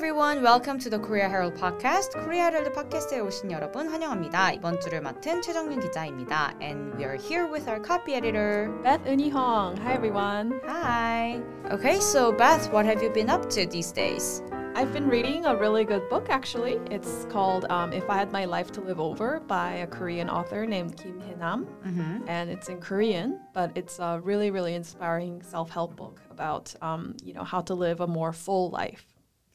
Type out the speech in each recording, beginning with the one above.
everyone. Welcome to the Korea Herald podcast. Korea Herald podcast에 오신 여러분 환영합니다. 이번 주를 맡은 최정윤 기자입니다. And we are here with our copy editor, Beth Eunhee Hong. Hi everyone. Hi. Okay, so Beth, what have you been up to these days? I've been reading a really good book actually. It's called um, If I Had My Life to Live Over by a Korean author named Kim Hye-nam. Mm-hmm. And it's in Korean, but it's a really, really inspiring self help book about um, you know, how to live a more full life.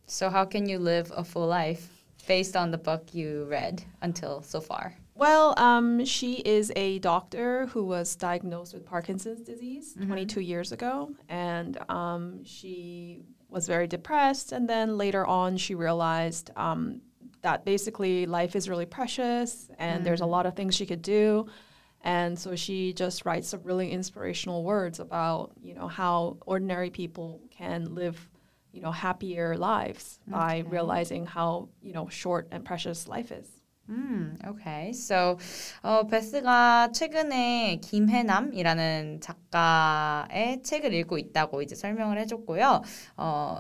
So, how can you live a full life based on the book you read until so far? Well, um, she is a doctor who was diagnosed with Parkinson's disease 22 years ago, and um, she was very depressed. And then later on, she realized um, that basically life is really precious, and there's a lot of things she could do. And so she just writes some really inspirational words about, you know, how ordinary people can live, you know, happier lives by Okay. realizing how, you know, short and precious life is. 음, okay. So, 어, 베스가 최근에 김해남이라는 작가의 책을 읽고 있다고 이제 설명을 해줬고요. 어,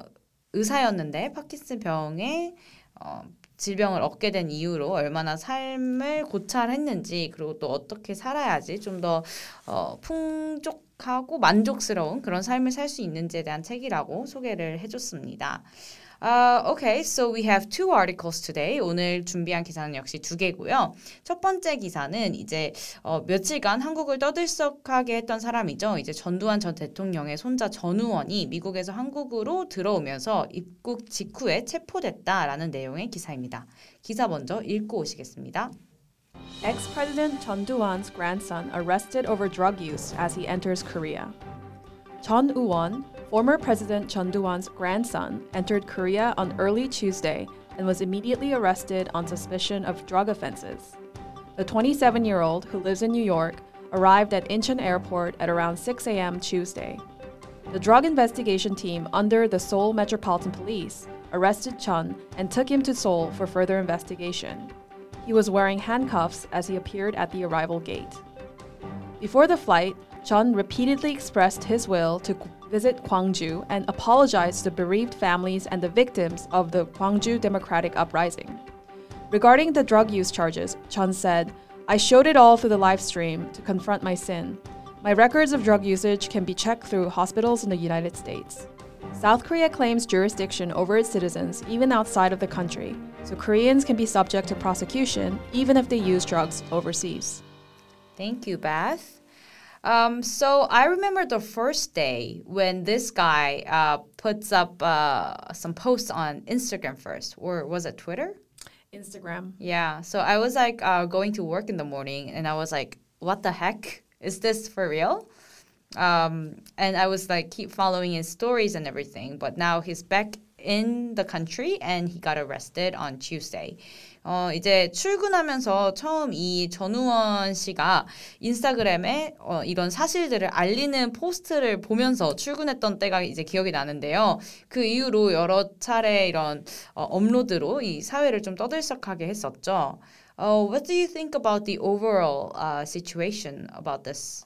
의사였는데 파킨슨 병에 어, 질병을 얻게 된 이후로 얼마나 삶을 고찰했는지 그리고 또 어떻게 살아야지 좀 더 어, 풍족 하고 만족스러운 그런 삶을 살 수 있는지에 대한 책이라고 소개를 해줬습니다. Uh, okay, so we have two articles today. 오늘 준비한 기사는 역시 두 개고요. 첫 번째 기사는 이제 어, 며칠간 한국을 떠들썩하게 했던 사람이죠. 이제 전두환 전 대통령의 손자 전우원이 미국에서 한국으로 들어오면서 입국 직후에 체포됐다라는 내용의 기사입니다. 기사 먼저 읽고 오시겠습니다. Ex-President Chun Doo-hwan's grandson arrested over drug use as he enters Korea. Chun Woo-won, former President Chun Doo-hwan's grandson, entered Korea on early Tuesday and was immediately arrested on suspicion of drug offenses. The 27-year-old, who lives in New York, arrived at Incheon Airport at around 6 a.m. Tuesday. The drug investigation team under the Seoul Metropolitan Police arrested Chun and took him to Seoul for further investigation. He was wearing handcuffs as he appeared at the arrival gate. Before the flight, Chun repeatedly expressed his will to visit Gwangju and apologized to bereaved families and the victims of the Gwangju Democratic Uprising. Regarding the drug use charges, Chun said, I showed it all through the live stream to confront my sin. My records of drug usage can be checked through hospitals in the United States. South Korea claims jurisdiction over its citizens even outside of the country, so Koreans can be subject to prosecution even if they use drugs overseas. Thank you, Beth. Um, so I remember the first day when this guy uh, puts up uh, some posts on Instagram first, or was it Twitter? Instagram. Yeah. So I was like uh, going to work in the morning, and I was like, "What the heck is this for real?" Um, and I was like, keep following his stories and everything. But now he's back in the country, and he got arrested on Tuesday. 어, 이제 출근하면서 처음 이 전우원 씨가 인스타그램에 어, 이런 사실들을 알리는 포스트를 보면서 출근했던 때가 이제 기억이 나는데요. 그 이후로 여러 차례 이런 어, 업로드로 이 사회를 좀 떠들썩하게 했었죠. Uh, what do you think about the overall uh, situation about this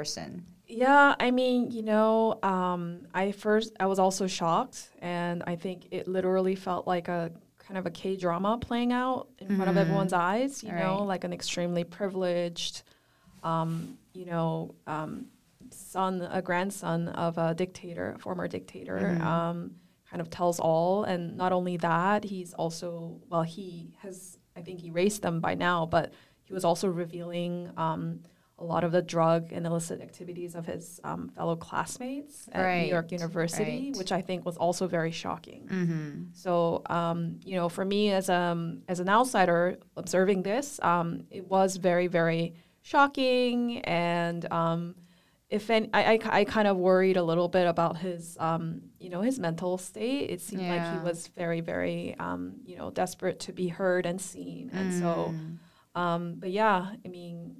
person? Yeah, I mean, you know, um, I first I was also shocked, and I think it literally felt like a kind of a K drama playing out in front of everyone's eyes. You know, Right. like an extremely privileged, um, you know, um, son, a grandson of a dictator, a former dictator. Um, kind of tells all, and not only that, he's also well, he has I think erased them by now, but he was also revealing. Um, a lot of the drug and illicit activities of his um, fellow classmates at Right, New York University, right. which I think was also very shocking. Mm-hmm. So, um, you know, for me as um as an outsider observing this, um, it was very very shocking, and um, if any, I, I I kind of worried a little bit about his um you know his mental state. It seemed like he was very very um you know desperate to be heard and seen, and so. Mm. Um, but yeah, I mean,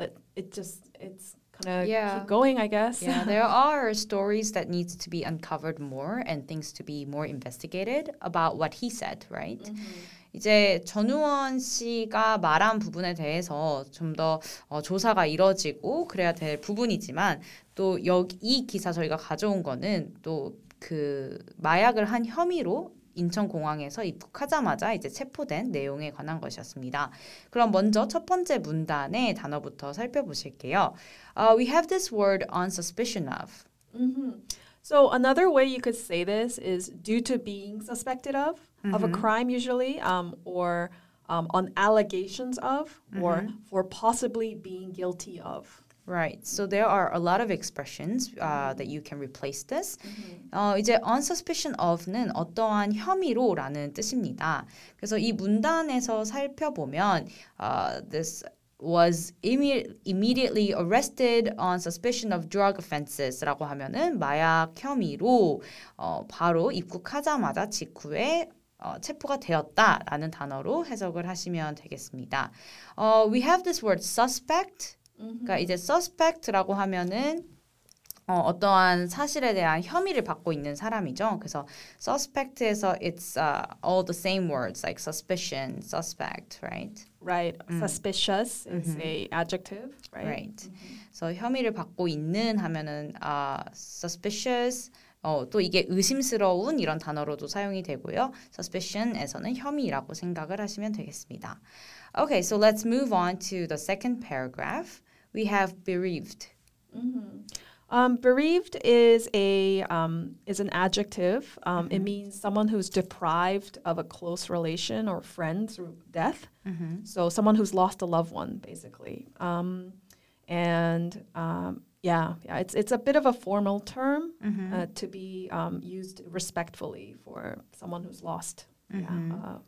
let it just it's kind of Yeah. keep going, I guess. Yeah, there are stories that needs to be uncovered more and things to be more investigated about what he said, right? 이제 전우원 씨가 말한 부분에 대해서 좀더 어, 조사가 이뤄지고 그래야 될 부분이지만 또 여기 이 기사 저희가 가져온 거는 또 그 마약을 한 혐의로 인천공항에서 입국하자마자 이제 체포된 내용에 관한 것이었습니다. 그럼 먼저 첫 번째 문단의 단어부터 살펴보실게요. Uh, we have this word on suspicion of. So another way you could say this is due to being suspected of of a crime usually, um, or um, on allegations of, or for possibly being guilty of. Right. So there are a lot of expressions uh, that you can replace this. 어, 이제 on suspicion of는 어떠한 혐의로라는 뜻입니다. 그래서 이 문단에서 살펴보면 uh, this was imme- immediately arrested on suspicion of drug offenses라고 하면은 마약 혐의로 어, 바로 입국하자마자 직후에 어, 체포가 되었다라는 단어로 해석을 하시면 되겠습니다. 어, we have this word suspect. 그러니까 이제 suspect라고 하면은 어, 어떠한 사실에 대한 혐의를 받고 있는 사람이죠. 그래서 suspect에서 it's uh, all the same words like suspicion, suspect, right? Right. Suspicious is a adjective, right? Right. 그래서 혐의를 받고 있는 하면은 아 suspicious 어, 또 이게 의심스러운 이런 단어로도 사용이 되고요. suspicion에서는 혐의라고 생각을 하시면 되겠습니다. Okay, so let's move on to the second paragraph. We have bereaved. Um, bereaved is a um, is an adjective. Um, It means someone who's deprived of a close relation or friend through death. So someone who's lost a loved one, basically. Um, and um, yeah, yeah, it's it's a bit of a formal term uh, to be um, used respectfully for someone who's lost. Yeah, uh,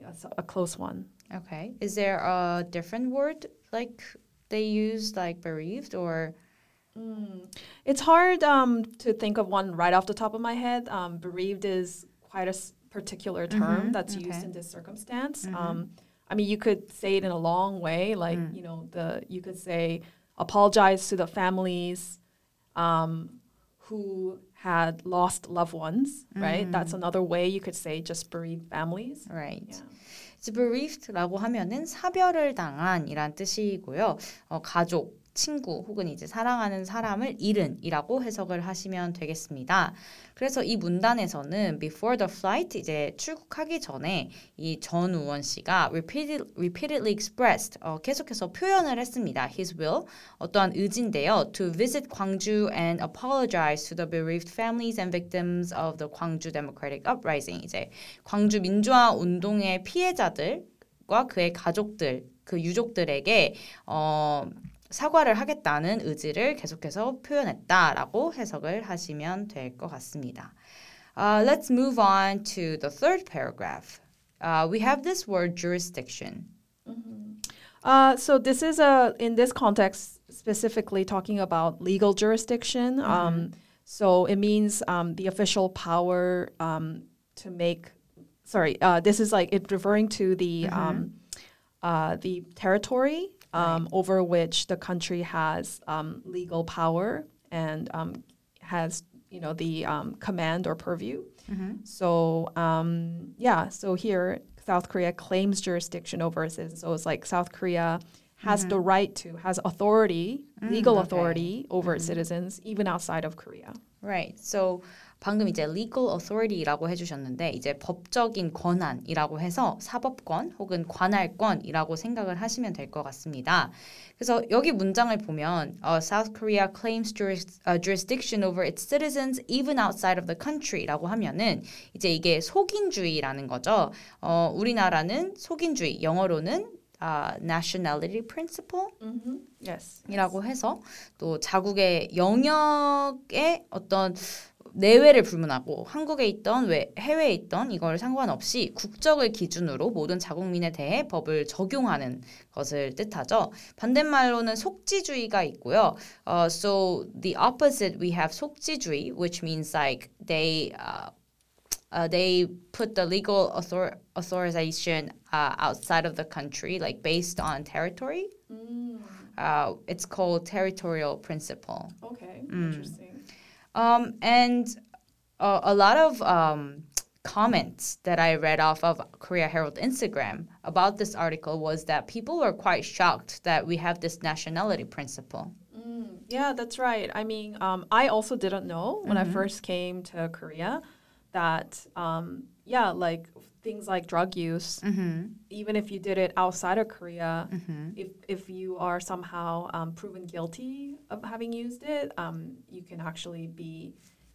yeah, so- a close one. Okay. Is there a different word like they use like bereaved or It's hard um, to think of one right off the top of my head. Um, bereaved is quite a s- particular term that's used in this circumstance. Um, I mean, you could say it in a long way, like you know, the you could say apologize to the families um, who had lost loved ones, right? That's another way you could say just bereaved families. right? Yeah. Bereaved라고 하면은 사별을 당한이란 뜻이고요. 어, 가족, 친구 혹은 이제 사랑하는 사람을 잃은이라고 해석을 하시면 되겠습니다. 그래서 이 문단에서는 before the flight 이제 출국하기 전에 이 전우원 씨가 repeated, repeatedly expressed 어, 계속해서 표현을 했습니다. His will 어떠한 의지인데요. To visit 광주 and apologize to the bereaved families and victims of the 광주 democratic uprising. 이제 광주 민주화 운동의 피해자들과 그의 가족들, 그 유족들에게 어, 사과를 하겠다는 의지를 계속해서 표현했다라고 해석을 하시면 될 것 같습니다. Uh, let's move on to the third paragraph. Uh, we have this word jurisdiction. Uh, so this is a in this context specifically talking about legal jurisdiction. Um, so it means um, the official power um, to make. Sorry, uh, this is like it referring to the um, uh, the territory um, over which the country has um, legal power and um, has you know the um, command or purview. So um, yeah, so here South Korea claims jurisdiction over citizens. So it's like South Korea has the right to, has authority, legal okay. authority over its citizens, even outside of Korea. Right. So 방금 이제 legal authority라고 해주셨는데 이제 법적인 권한이라고 해서 사법권 혹은 관할권이라고 생각을 하시면 될 것 같습니다. 그래서 여기 문장을 보면 uh, South Korea claims juris, uh, jurisdiction over its citizens even outside of the country라고 하면은 이제 이게 속인주의라는 거죠. 어, 우리나라는 속인주의 영어로는 uh, nationality principle Yes. 이라고 해서 또 자국의 영역에 어떤 내외를 불문하고 한국에 있던 외, 해외에 있던 이걸 상관없이 국적을 기준으로 모든 자국민에 대해 법을 적용하는 것을 뜻하죠. 반대말로는 속지주의가 있고요. 어, so the opposite we have 속지주의, which means like they uh, uh, they put the legal author- authorization uh, outside of the country, like based on territory. Uh, it's called territorial principle. Okay. Interesting. Um, and uh, a lot of um, comments that I read off of Korea Herald Instagram about this article was that people were quite shocked that we have this nationality principle. Yeah, that's right. I mean, um, I also didn't know when I first came to Korea that, um, yeah, like things like drug use, Mm-hmm. even if you did it outside of Korea, if, if you are somehow um, proven guilty of having used it, um, you can actually be,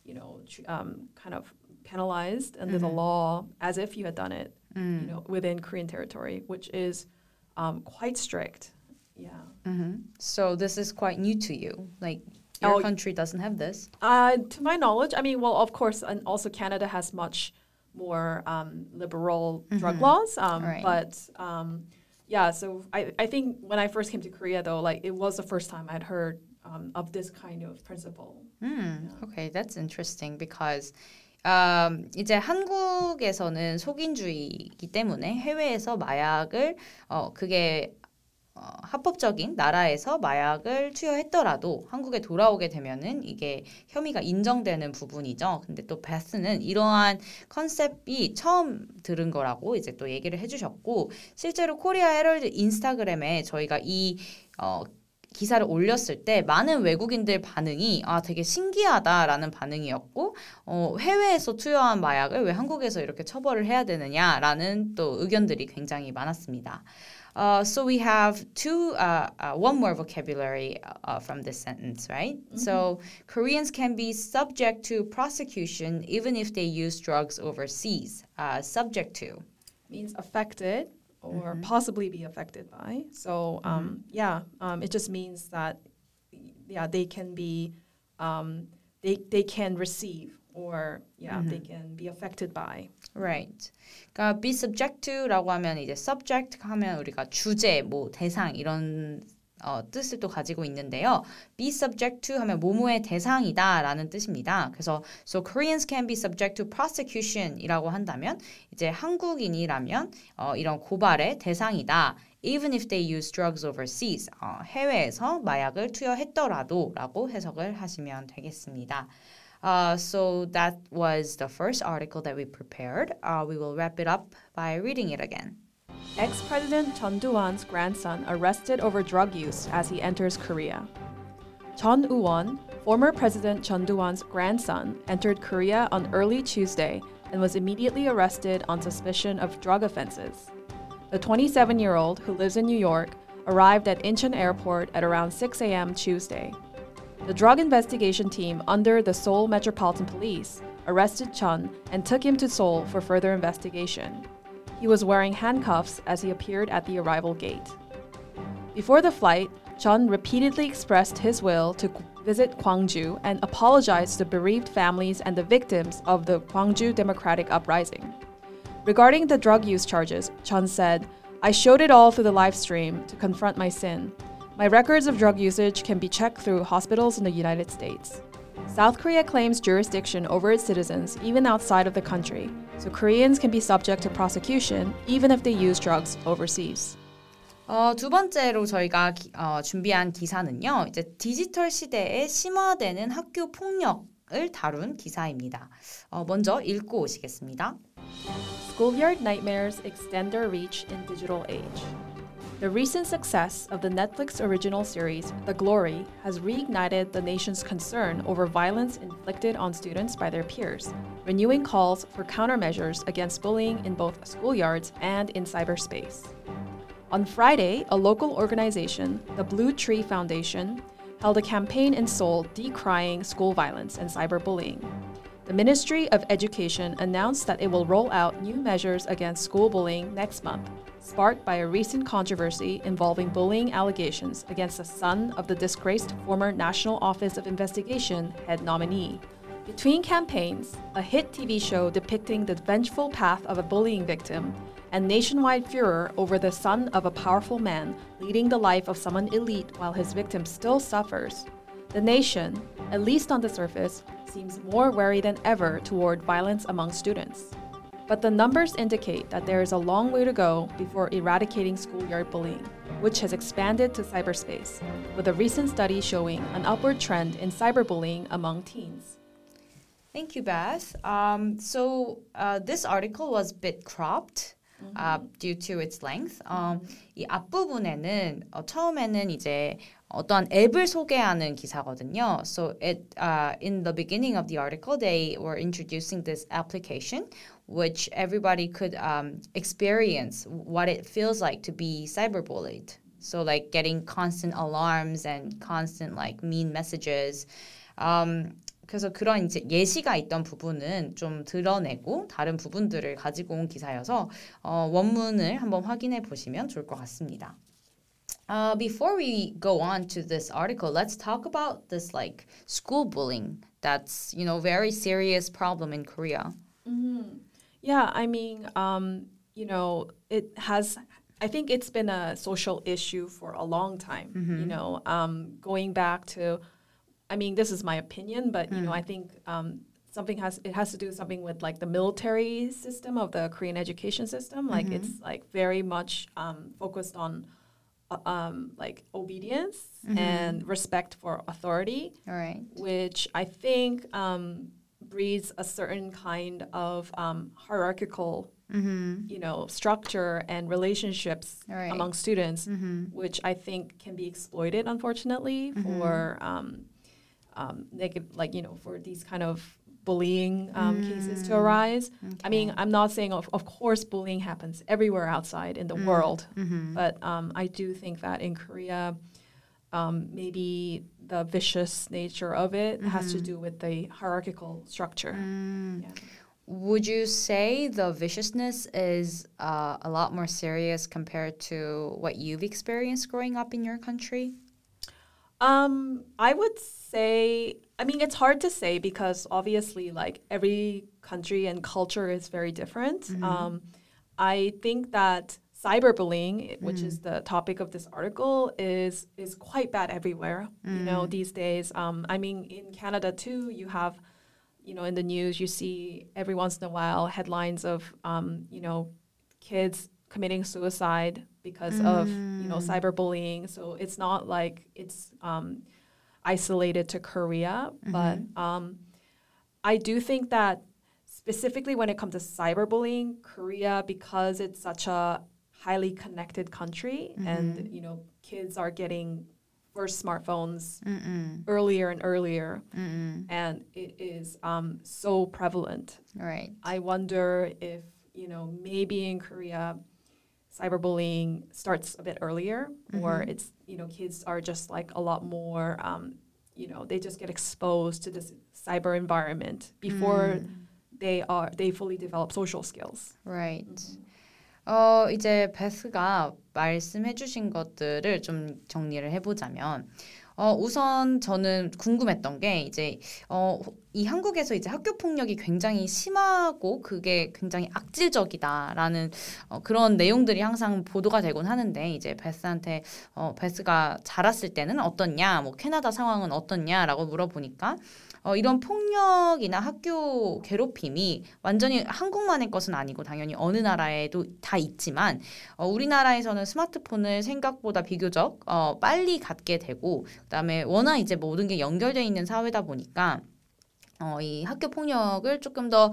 you know, tr- um, kind of penalized under the law as if you had done it, you know, within Korean territory, which is um, quite strict. Yeah. Mm-hmm. So this is quite new to you. Like your Oh, country doesn't have this. Uh, to my knowledge, I mean, well, of course, and also Canada has much more um, liberal drug laws. Um, Right. But um, yeah, so I, I think when I first came to Korea, though, like it was the first time I'd heard um, of this kind of principle. Hmm. Okay, that's interesting because um, 이제 한국에서는 속인주의이기 때문에 해외에서 마약을 어 그게 어, 합법적인 나라에서 마약을 투여했더라도 한국에 돌아오게 되면은 이게 혐의가 인정되는 부분이죠. 근데 또 베스는 이러한 컨셉이 처음 들은 거라고 이제 또 얘기를 해주셨고 실제로 코리아 헤럴드 인스타그램에 저희가 이 어, 기사를 올렸을 때 많은 외국인들 반응이 아 되게 신기하다라는 반응이었고 어, 해외에서 투여한 마약을 왜 한국에서 이렇게 처벌을 해야 되느냐라는 또 의견들이 굉장히 많았습니다. Uh, so we have two, uh, uh, one more vocabulary uh, from this sentence, right? So Koreans can be subject to prosecution even if they use drugs overseas. Uh, subject to. Means affected or possibly be affected by. So um, yeah, um, it just means that yeah they can be um, they they can receive or yeah they can be affected by. Right. 그러니까 be subject to라고 하면 이제 subject 하면 우리가 주제, 뭐 대상 이런 어, 뜻을 또 가지고 있는데요. be subject to 하면 뭐뭐의 대상이다라는 뜻입니다. 그래서 so Koreans can be subject to prosecution이라고 한다면 이제 한국인이라면 어, 이런 고발의 대상이다. Even if they use drugs overseas, 어, 해외에서 마약을 투여했더라도라고 해석을 하시면 되겠습니다. Uh, so that was the first article that we prepared. Uh, we will wrap it up by reading it again. Ex-President Chun Doo-hwan's grandson arrested over drug use as he enters Korea. Chun Woo-won, former President Chun Doo-hwan's grandson, entered Korea on early Tuesday and was immediately arrested on suspicion of drug offenses. The 27-year-old, who lives in New York, arrived at Incheon Airport at around 6 a.m. Tuesday. The drug investigation team under the Seoul Metropolitan Police arrested Chun and took him to Seoul for further investigation. He was wearing handcuffs as he appeared at the arrival gate. Before the flight, Chun repeatedly expressed his will to visit Gwangju and apologized to bereaved families and the victims of the Gwangju Democratic Uprising. Regarding the drug use charges, Chun said, I showed it all through the live stream to confront my sin. My records of drug usage can be checked through hospitals in the United States. South Korea claims jurisdiction over its citizens even outside of the country, so Koreans can be subject to prosecution even if they use drugs overseas. 어, 두 번째로 저희가 기- 어, 준비한 기사는요. 이제 디지털 시대에 심화되는 학교 폭력을 다룬 기사입니다. 어, 먼저 읽고 오시겠습니다. Schoolyard nightmares extend their reach in digital age. The recent success of the Netflix original series, The Glory, has reignited the nation's concern over violence inflicted on students by their peers, renewing calls for countermeasures against bullying in both schoolyards and in cyberspace. On Friday, a local organization, the Blue Tree Foundation, held a campaign in Seoul decrying school violence and cyberbullying. The Ministry of Education announced that it will roll out new measures against school bullying next month, sparked by a recent controversy involving bullying allegations against the son of the disgraced former National Office of Investigation head nominee. Between campaigns, a hit TV show depicting the vengeful path of a bullying victim, and nationwide furor over the son of a powerful man leading the life of someone elite while his victim still suffers, the nation, at least on the surface, seems more wary than ever toward violence among students. But the numbers indicate that there is a long way to go before eradicating schoolyard bullying, which has expanded to cyberspace, with a recent study showing an upward trend in cyberbullying among teens. Thank you, Beth. Um, so uh, this article was a bit cropped. Uh, due to its length. Um, 이 앞부분에는 어, 처음에는 이제 어떤 앱을 소개하는 기사거든요. So it uh, in the beginning of the article, they were introducing this application, which everybody could um, experience what it feels like to be cyberbullied. So like getting constant alarms and constant like mean messages. Um, 그래서 그런 이제 예시가 있던 부분은 좀 드러내고 다른 부분들을 가지고 온 기사여서 어, 원문을 한번 확인해 보시면 좋을 것 같습니다. Uh, before we go on to this article, let's talk about this like school bullying. That's you know very serious problem in Korea. Yeah, I mean, um, you know, it has. I think it's been a social issue for a long time. You know, um, going back to, I mean, this is my opinion, but you know, I think um, something has it has to do something with like the military system of the Korean education system. Like it's like very much um, focused on. Um, like obedience and respect for authority All right. which I think um, breeds a certain kind of um, hierarchical, you know, structure and relationships Right. among students, which I think can be exploited, unfortunately, for um, um, negative, like you know, for these kind of bullying um, cases to arise. I mean, I'm not saying, of, of course, bullying happens everywhere outside in the world, but um, I do think that in Korea, um, maybe the vicious nature of it has to do with the hierarchical structure. Yeah. Would you say the viciousness is uh, a lot more serious compared to what you've experienced growing up in your country? Um, I would say, I mean, it's hard to say because obviously, like every country and culture is very different. Um, I think that cyberbullying, which is the topic of this article, is is quite bad everywhere. You know, these days. Um, I mean, in Canada too, you have, you know, in the news, you see every once in a while headlines of, um, you know, kids committing suicide because of you know cyberbullying. So it's not like it's um, isolated to Korea, but um, I do think that specifically when it comes to cyberbullying, Korea because it's such a highly connected country, and you know kids are getting first smartphones earlier and earlier, and it is um, so prevalent. right. I wonder if, you know, maybe in Korea, cyberbullying starts a bit earlier, or it's, you know, kids are just like a lot more, um, you know, they just get exposed to this cyber environment before they are, they fully develop social skills. Right. 어, 이제 베스가 말씀해 주신 것들을 좀 정리를 해보자면, 어, 우선 저는 궁금했던 게 이제, 어, 이 한국에서 이제 학교 폭력이 굉장히 심하고 그게 굉장히 악질적이다라는 어, 그런 내용들이 항상 보도가 되곤 하는데, 이제 베스한테, 어, 베스가 자랐을 때는 어떻냐, 뭐 캐나다 상황은 어떻냐라고 물어보니까, 어, 이런 폭력이나 학교 괴롭힘이 완전히 한국만의 것은 아니고 당연히 어느 나라에도 다 있지만 어, 우리나라에서는 스마트폰을 생각보다 비교적 어, 빨리 갖게 되고 그다음에 워낙 이제 모든 게 연결돼 있는 사회다 보니까 어, 이 학교 폭력을 조금 더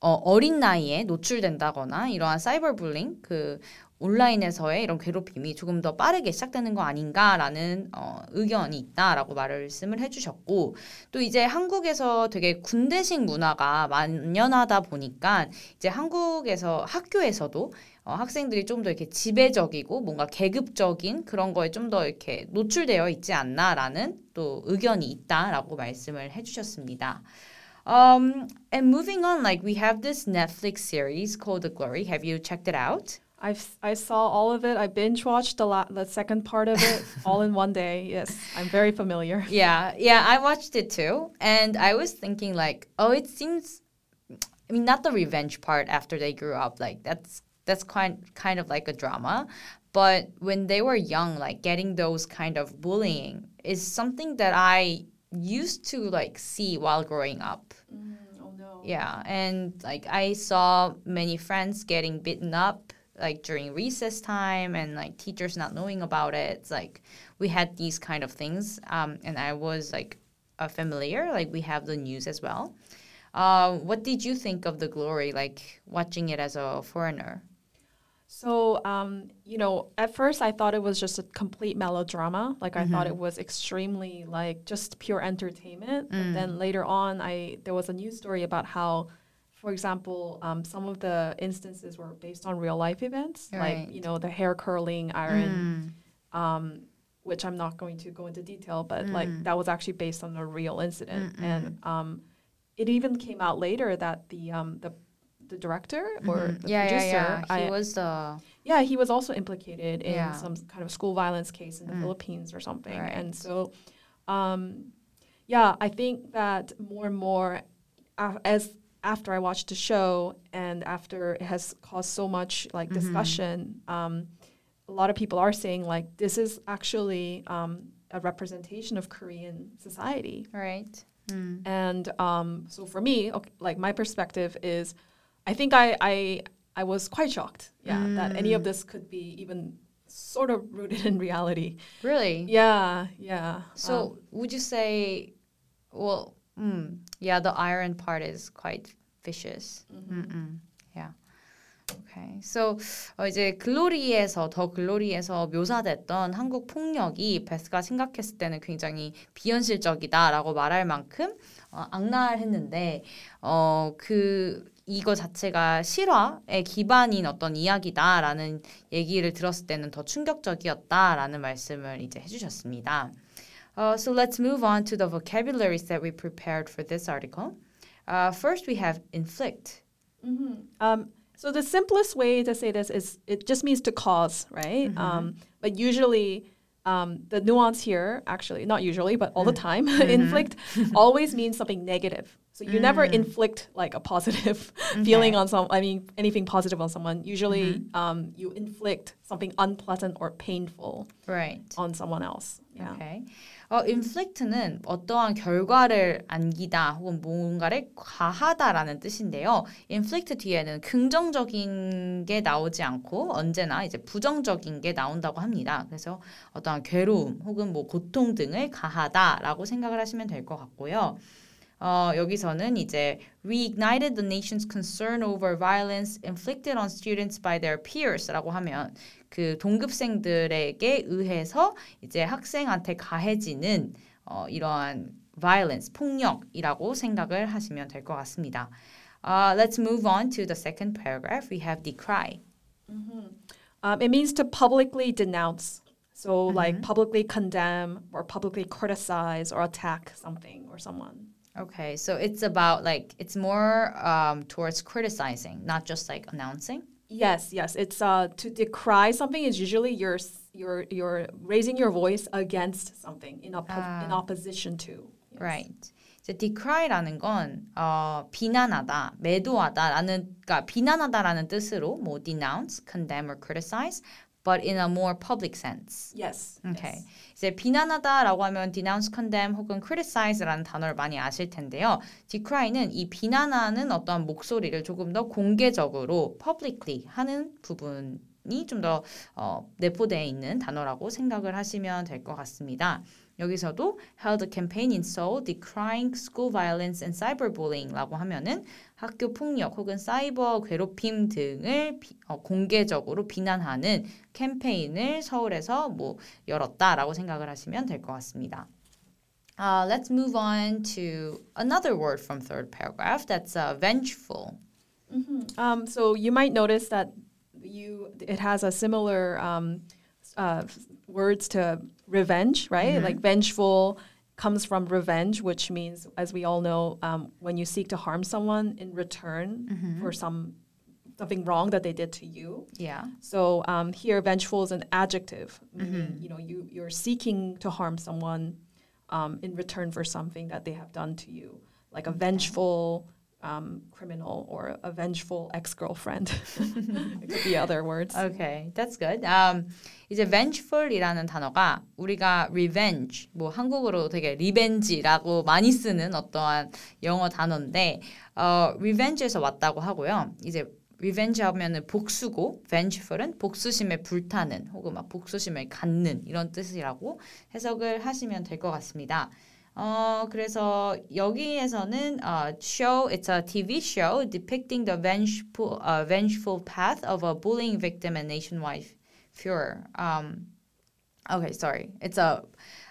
어, 어린 나이에 노출된다거나 이러한 사이버 불링 그 온라인에서의 이런 괴롭힘이 조금 더 빠르게 시작되는 거 아닌가라는 어, 의견이 있다라고 말씀을 해주셨고 또 이제 한국에서 되게 군대식 문화가 만연하다 보니까 이제 한국에서 학교에서도 어, 학생들이 좀 더 이렇게 지배적이고 뭔가 계급적인 그런 거에 좀 더 이렇게 노출되어 있지 않나라는 또 의견이 있다라고 말씀을 해주셨습니다. Um, and moving on, like we have this Netflix series called The Glory. Have you checked it out? I've, I saw all of it. I binge watched the, la- the second part of it all in one day. Yes, I'm very familiar. Yeah, yeah, I watched it too. And I was thinking like, oh, it seems I mean not the revenge part after they grew up, like that's that's quite kind of like a drama. But when they were young, like getting those kind of bullying is something that I used to like see while growing up. Mm, oh no. Yeah, and like I saw many friends getting beaten up like during recess time and like teachers not knowing about it. It's like we had these kind of things um, and I was like uh, familiar like we have the news as well. Uh, what did you think of the glory like watching it as a foreigner? So, um, you know, at first I thought it was just a complete melodrama. Like I thought it was extremely like just pure entertainment. But then later on, I there was a news story about how, for example, um, some of the instances were based on real life events, Right. like you know the hair curling iron, um, which I'm not going to go into detail, but like that was actually based on a real incident, and um, it even came out later that the um, the the director or the yeah, producer, yeah, yeah. He I- was the yeah, he was also implicated in Yeah. some kind of school violence case in the Philippines or something. Right. And so, um, yeah, I think that more and more, uh, as after I watched the show and after it has caused so much like discussion, um, a lot of people are saying like this is actually um, a representation of Korean society. right. Mm. And um, so for me, okay, like my perspective is, I think I I, I was quite shocked, yeah, that any of this could be even sort of rooted in reality. Really? Yeah, yeah. So um, would you say, well, mm, yeah, the iron part is quite vicious. Mm-mm. Yeah. Okay. So 어, 이제 글로리에서 더 글로리에서 묘사됐던 한국 폭력이 베스가 생각했을 때는 굉장히 비현실적이다라고 말할 만큼 어, 악랄했는데 어그 이거 자체가 실화에 기반인 어떤 이야기다라는 얘기를 들었을 때는 더 충격적이었다라는 말씀을 이제 해주셨습니다. Uh, so let's move on to the vocabularies that we prepared for this article. Uh, first, we have inflict. Um, so the simplest way to say this is it just means to cause, right? Um, but usually, um, the nuance here, actually, not usually, but all the time, inflict always means something negative. So you never inflict like a positive feeling on some. I mean, anything positive on someone. Usually, um, you inflict something unpleasant or painful Right. on someone else. Yeah. Okay. 어, inflict는 어떠한 결과를 안기다 혹은 뭔가를 가하다라는 뜻인데요. inflict 뒤에는 긍정적인 게 나오지 않고 언제나 이제 부정적인 게 나온다고 합니다. 그래서 어떠한 괴로움 혹은 뭐 고통 등을 가하다라고 생각을 하시면 될 것 같고요. 어, 여기서는 이제 reignited the nation's concern over violence inflicted on students by their peers라고 하면 그 동급생들에게 의해서 이제 학생한테 가해지는 어, 이러한 violence 폭력이라고 생각을 하시면 될 것 같습니다. Uh, let's move on to the second paragraph. We have decry. Um, it means to publicly denounce. So, like publicly condemn or publicly criticize or attack something or someone. Okay, so it's about like it's more um, towards criticizing, not just like announcing. Yes, yes. It's uh, to decry something is usually you're s- you're you're raising your voice against something in oppo- in opposition to. Yes. Right. 이제 decry라는 건 어, 비난하다, 매도하다라는 그러니까 비난하다라는 뜻으로 뭐 denounce, condemn or criticize, but in a more public sense. Yes. Okay. yes. 이제 비난하다라고 하면 denounce, condemn 혹은 criticize라는 단어를 많이 아실 텐데요. decry는 이 비난하는 어떠한 목소리를 조금 더 공개적으로 publicly 하는 부분이 좀더 어, 내포되어 있는 단어라고 생각을 하시면 될 것 같습니다. 여기서도 held a campaign in Seoul decrying school violence and cyberbullying라고 하면은 학교 폭력 혹은 사이버 괴롭힘 등을 비- 어, 공개적으로 비난하는 캠페인을 서울에서 뭐 열었다라고 생각을 하시면 될 것 같습니다. Uh, let's move on to another word from third paragraph. That's uh, vengeful. Um, so you might notice that you it has a similar um, uh, words to revenge, right? Like vengeful comes from revenge, which means, as we all know, um, when you seek to harm someone in return for some something wrong that they did to you. Yeah. So um, here, vengeful is an adjective, meaning you know you you're seeking to harm someone um, in return for something that they have done to you, like a vengeful um, criminal or a vengeful ex-girlfriend. it could be other words. Okay, that's good. Um, 이제 vengeful이라는 단어가 우리가 revenge, 뭐 한국어로 되게 리벤지라고 많이 쓰는 어떠한 영어 단어인데, 어, revenge에서 왔다고 하고요. 이제 revenge 하면은 복수고, vengeful은 복수심에 불타는 혹은 막 복수심을 갖는 이런 뜻이라고 해석을 하시면 될 것 같습니다. 어, 그래서 여기에서는 어, show, it's a TV show depicting the vengeful, uh, vengeful path of a bullying victim and nationwide furor. Um, okay, sorry. It's a,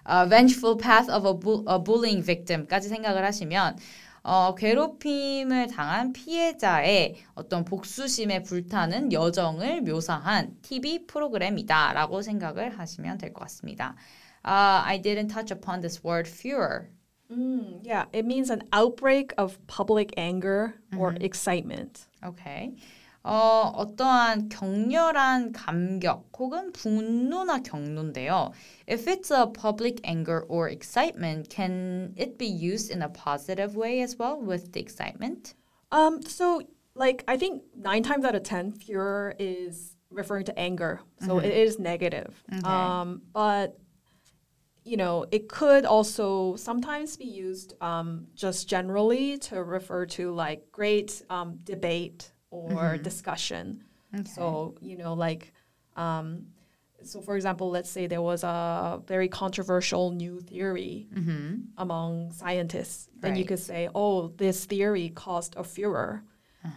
a vengeful path of a, bu- a bullying victim까지 생각을 하시면 어, 괴롭힘을 당한 피해자의 어떤 복수심에 불타는 여정을 묘사한 TV 프로그램이다라고 생각을 하시면 될 것 같습니다. Uh, I didn't touch upon this word furor. Mm, yeah, it means an outbreak of public anger or excitement. Okay. 어, 어떠한 격렬한 감격 혹은 분노나 경노인데요. If it's a public anger or excitement, can it be used in a positive way as well with the excitement? Um, so like I think nine times out of ten, furor is referring to anger, so it is negative. Um, but you know, it could also sometimes be used um, just generally to refer to like great um, debate or discussion. So you know, like. Um, so, for example, let's say there was a very controversial new theory among scientists. Then you could say, oh, this theory caused a furor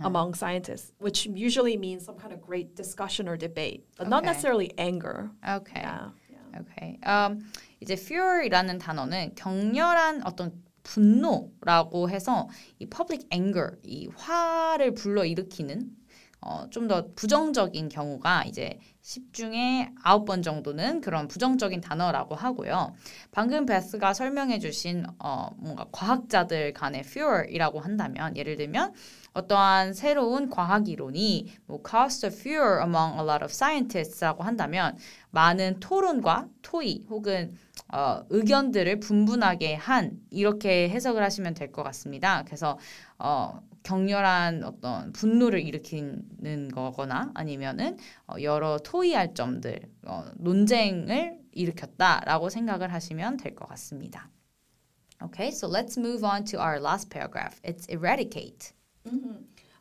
among scientists, which usually means some kind of great discussion or debate, but not necessarily anger. Okay. Yeah. yeah. Okay. Um, 이제 furor이라는 단어는 격렬한 어떤 분노라고 해서 이 public anger, 이 화를 불러일으키는 어, 좀 더 부정적인 경우가 이제 10 중에 9번 정도는 그런 부정적인 단어라고 하고요. 방금 베스가 설명해 주신 어, 뭔가 과학자들 간의 furor이라고 한다면 예를 들면 어떠한 새로운 과학 이론이 뭐 caused a furor among a lot of scientists라고 한다면 많은 토론과 토의 혹은 어, 의견들을 분분하게 한 이렇게 해석을 하시면 될 것 같습니다. 그래서 어, 격렬한 어떤 분노를 일으키는 거거나 아니면은 어, 여러 토의할 점들 어, 논쟁을 일으켰다라고 생각을 하시면 될 것 같습니다. Okay, so let's move on to our last paragraph. It's eradicate.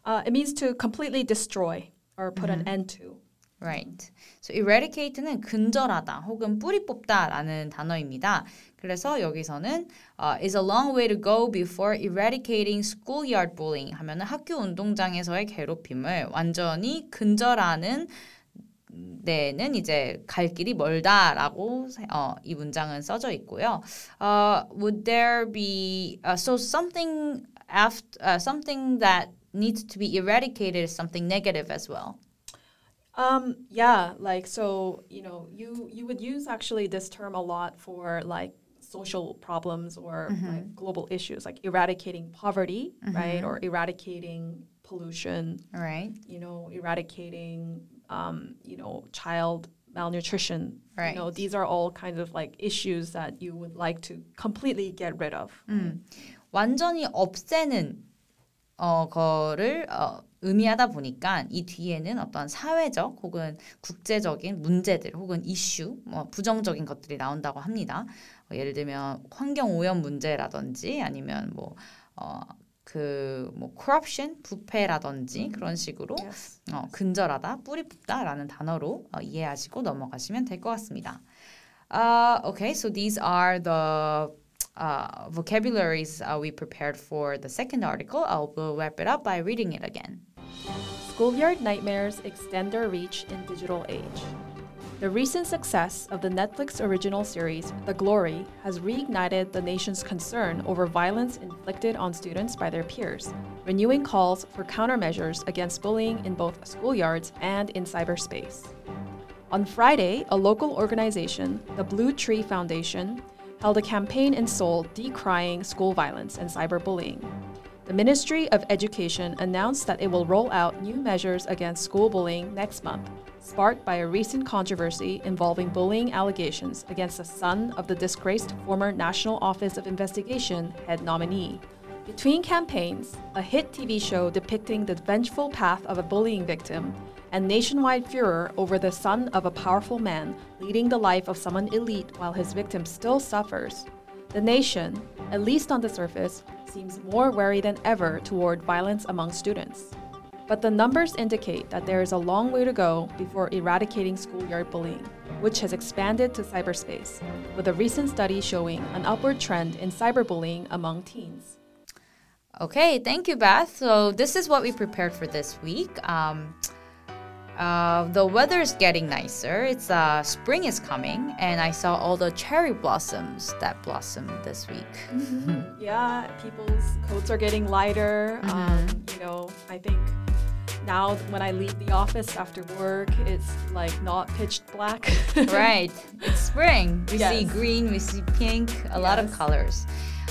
Uh, it means to completely destroy or put an end to. Right. So eradicate는 근절하다 혹은 뿌리 뽑다라는 단어입니다. 그래서 여기서는 uh, is a long way to go before eradicating schoolyard bullying 하면은 학교 운동장에서의 괴롭힘을 완전히 근절하는 데는 이제 갈 길이 멀다라고 어, 이 문장은 써져 있고요. Uh, would there be uh, so something after uh, something that needs to be eradicated is something negative as well. Um, yeah, like so, you know, you you would use actually this term a lot for like social problems or like global issues, like eradicating poverty, right, or eradicating pollution, All right. you know, eradicating, um, you know, child malnutrition. Right. You know, these are all kinds of like issues that you would like to completely get rid of. 완전히 없애는 어, 거를 어, 의미하다 보니까 이 뒤에는 어떤 사회적 혹은 국제적인 문제들 혹은 이슈, 뭐 부정적인 것들이 나온다고 합니다. 어, 예를 들면 환경 오염 문제라든지 아니면 뭐 어, 그뭐 corruption 부패라든지 그런 식으로 Yes. 어, 근절하다, 뿌리 뽑다라는 단어로 어, 이해하시고 넘어가시면 될 것 같습니다. Uh, okay, so these are the uh, vocabularies uh, we prepared for the second article. I'll will wrap it up by reading it again. Schoolyard nightmares extend their reach in digital age. The recent success of the Netflix original series, The Glory, has reignited the nation's concern over violence inflicted on students by their peers, renewing calls for countermeasures against bullying in both schoolyards and in cyberspace. On Friday, a local organization, the Blue Tree Foundation, held a campaign in Seoul decrying school violence and cyberbullying. The Ministry of Education announced that it will roll out new measures against school bullying next month, sparked by a recent controversy involving bullying allegations against the son of the disgraced former National Office of Investigation head nominee. Between campaigns, a hit TV show depicting the vengeful path of a bullying victim, and nationwide furor over the son of a powerful man leading the life of someone elite while his victim still suffers, the nation, at least on the surface, seems more wary than ever toward violence among students. But the numbers indicate that there is a long way to go before eradicating schoolyard bullying, which has expanded to cyberspace, with a recent study showing an upward trend in cyberbullying among teens. Okay, thank you, Beth. So this is what we prepared for this week. Um, uh, the weather is getting nicer. It's uh, spring is coming, and I saw all the cherry blossoms that blossomed this week. Yeah, people's coats are getting lighter. Um, you know, I think now when I leave the office after work, it's like not pitch black. right, it's spring. We see green, we see pink, a lot of colors.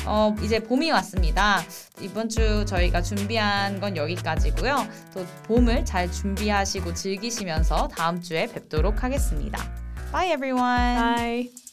어, 이제 봄이 왔습니다. 이번 주 저희가 준비한 건 여기까지고요. 또 봄을 잘 준비하시고 즐기시면서 다음 주에 뵙도록 하겠습니다. Bye everyone. Bye.